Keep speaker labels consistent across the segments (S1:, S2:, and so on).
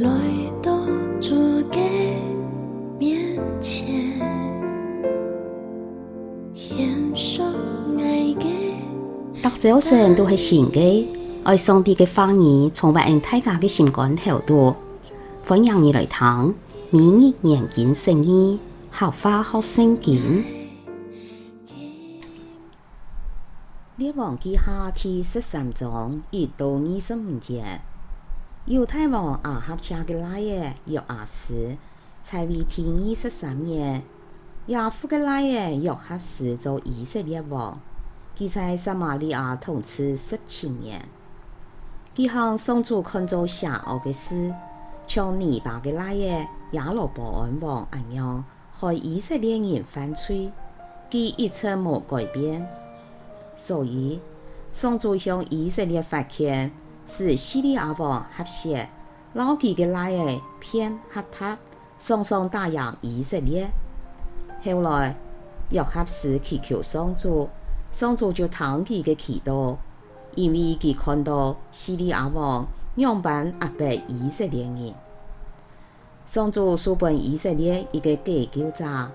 S1: 来到主给面前，或者
S2: 有些人都係善嘅，愛上帝嘅話語從別人大家嘅心肝頭度，歡迎你來聽，每日研經聖經，合法學聖經。列王記下第十三章一到二十五節。犹太王阿哈恰的拉耶约阿斯，在为天一十三年，亚夫的拉耶约哈斯做以色列王，佢在撒玛利亚统治十七年。佢向圣主看做邪恶的事，像尼巴的拉耶亚罗伯安王一样，害以色列人犯罪，佢一成无改变。所以，圣主向以色列发劝。是西里阿王合血，老弟的来的偏合他，双双打赢以色列。后来约合斯去求双主，双主就听他的祈祷，因为他看到西里阿王样板阿伯以色列人，双主输半以色列一个加救扎，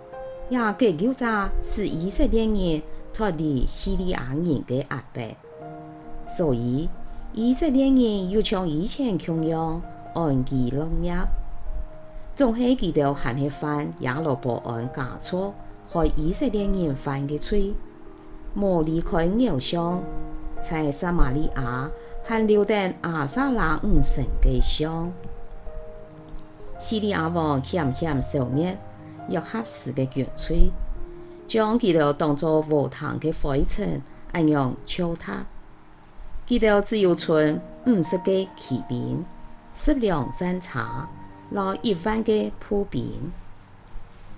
S2: 也加鸠扎是以色列人脱离西里阿人的阿伯，所以。以色列人又像以前穷样安居乐业，总系记得犯些犯，亚罗伯案加错和以色列人犯的罪，莫离开偶像，在撒玛利亚和流丹阿撒拉五神的乡，西利阿王渐渐消灭约哈斯的卷队，将佢哋当作无糖的灰尘一样敲他。记得只有存五十个钱币，十两盏茶，拿一万个铺币。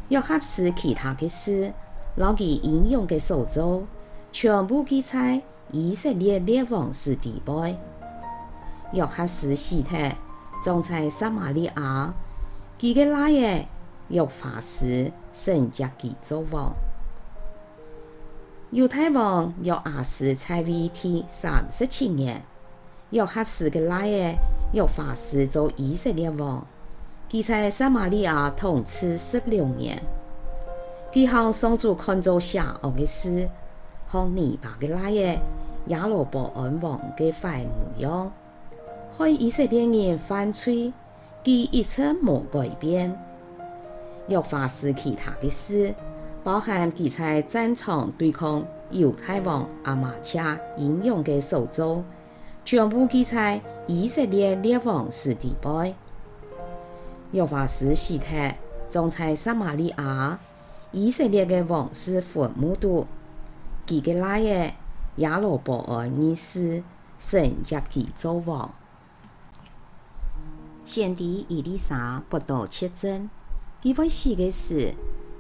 S2: 约翰斯其他的事，拿给应用的手足，全部记在以色列列王史底本。约翰斯希特，住在撒马利亚，几个拉耶，约法斯圣洁的早王。犹太王要按时拆违体三十七年，要合斯的拉耶要发斯做以色列王，他在撒玛利亚统治十六年。他向上主看做邪恶的死，和泥巴的拉耶亚罗伯恩王的坏模样，和以色列人犯罪，他一成没改变。要发誓其他的事。包含记载战场对抗犹太王阿马车英勇的手中，全部记载以色列列王史地杯，约法士希特，总在撒马利亚。以色列的王是弗母多，几个来嘅亚罗伯尔尼斯圣接继做王。先帝伊利莎不到七真，继位死的时。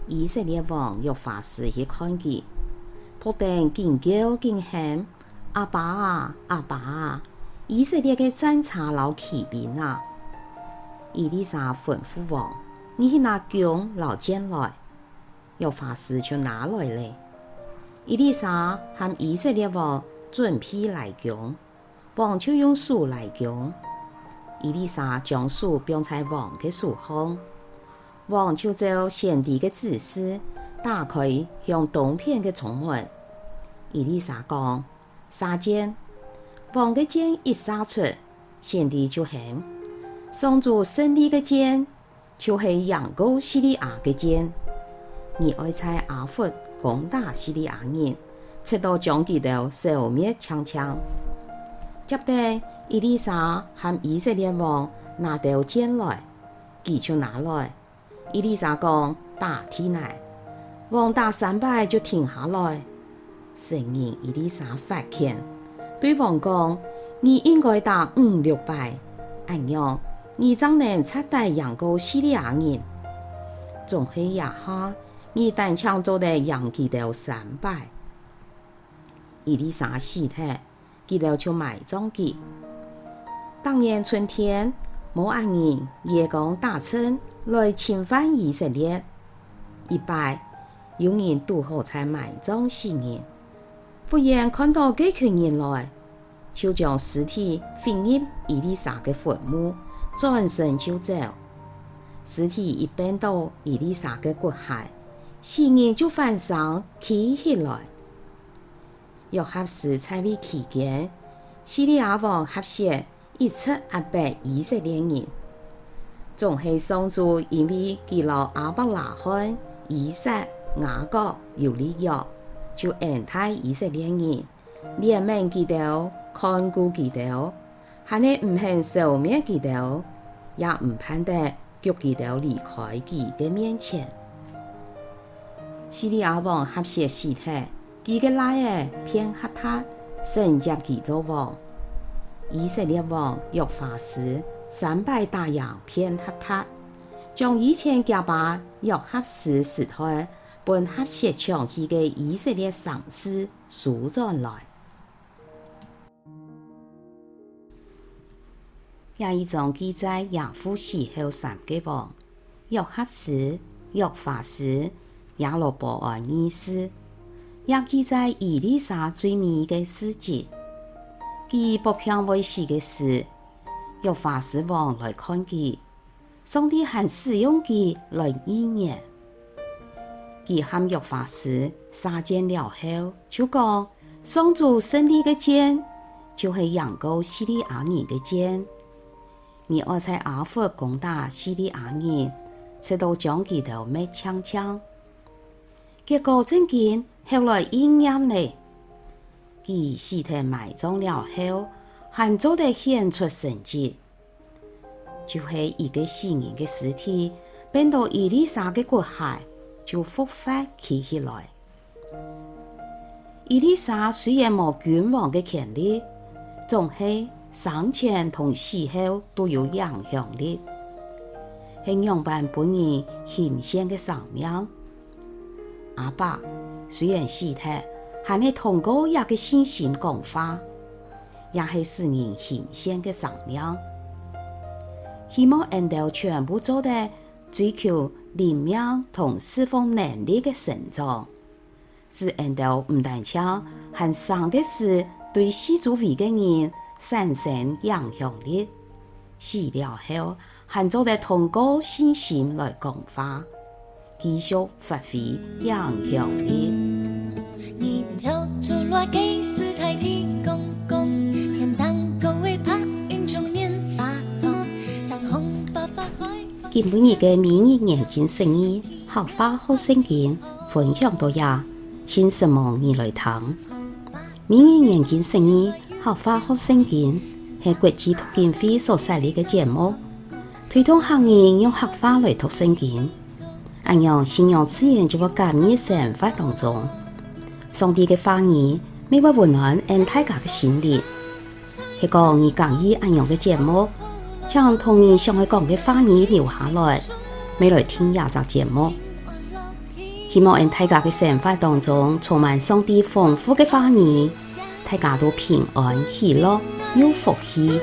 S2: 以色列王要法师去看他，不等尖叫惊喊：“阿爸啊，阿爸啊！”以色列的战场老起面啊！伊丽莎吩咐王：“你去拿弓，老箭来。”要法师就拿来了。伊丽莎和以色列王准备来弓，王就用树来弓。伊丽莎将树绑在王的树后。望就照先帝的指示，打开向东片的窗门。伊丽莎讲：“杀剑！”王嘅剑一杀出，先帝就喊：“送住手里嘅剑，就是养狗西利亚嘅剑！你爱猜阿福攻打西利阿人，切多将地头消灭枪枪。”接着，伊丽莎和以色列王拿到剑来，举出拿来。伊丽莎讲大天来，往大三拜就停下来。圣人伊丽莎发现，对方讲你应该打五六拜，哎娘，你怎能差待养个叙利亚人？总好也好，你单抢走的养几条三拜？”伊丽莎喜叹，记条就卖张几。当年春天，某阿人夜工打春。来侵犯以色列，一般有人渡河才埋葬死人，不愿看到这群人来，就将尸体分入伊丽莎的坟墓，转身就走。尸体一搬到伊丽莎的骨骸，死人就翻身起起来，约合适采位期间，叙利亚王合写一出阿百以色列人。总系上主因为记录阿伯拿罕以色雅各有利约，就恩待以色列人。你也明记得，看顾记得，还尼唔肯受灭记得，也唔肯得就记得离开记个面前。西利阿王合写事体，记得来的偏合他，圣接记得王。以色列王约法斯。三百大洋偏黑塔，将以前加巴约克石石头本黑石墙起嘅以色列上司赎转来。亚一种记载，亚夫士后三王约克石、约法石、亚罗伯尔尼斯。亚记载以色列最美嘅事迹，佢不偏不倚的是。有法师王来看佢，上帝还实用佢来医眼。佢喊有法师查见了后，就讲：，伤主胜利嘅箭，就系养个西力眼仁嘅箭。你二在阿佛攻打西力眼仁，直到将佢头埋枪枪，结果真见后来奄奄咧，佢尸体埋葬了后。还做得现出神迹，就是一个死人的尸体，搬到伊丽莎的骨骸，就复发起起来。伊丽莎虽然无君王的权力，总系生前同死后都有影响力，系样板本人显现的生命。阿爸，虽然死脱，还能通过一个心神讲话。也是使人新鲜嘅赏妙。希望按照全部做得追求灵妙同释放能力嘅成长。是按照唔单枪，还上的是对协助会嘅人产生影响力。死了后，还做得通过信心来讲话，继续发挥影响力。今日每日嘅《每日言简生意》合法好生健，分享到呀，请什么你来听。《每日眼简生意》合法好生健，系国际脱检会所设立嘅节目，推动行业用合法来脱生健。俺用信仰自然就喺革命生活当中，上帝嘅话语每晚温暖俺大家嘅心灵，系个你讲一俺用的节目。将童年相爱讲嘅花语留下来，未来听廿集节目，希望因大家嘅生活当中充满上帝丰富嘅花语，大家都平安、喜乐、有福气。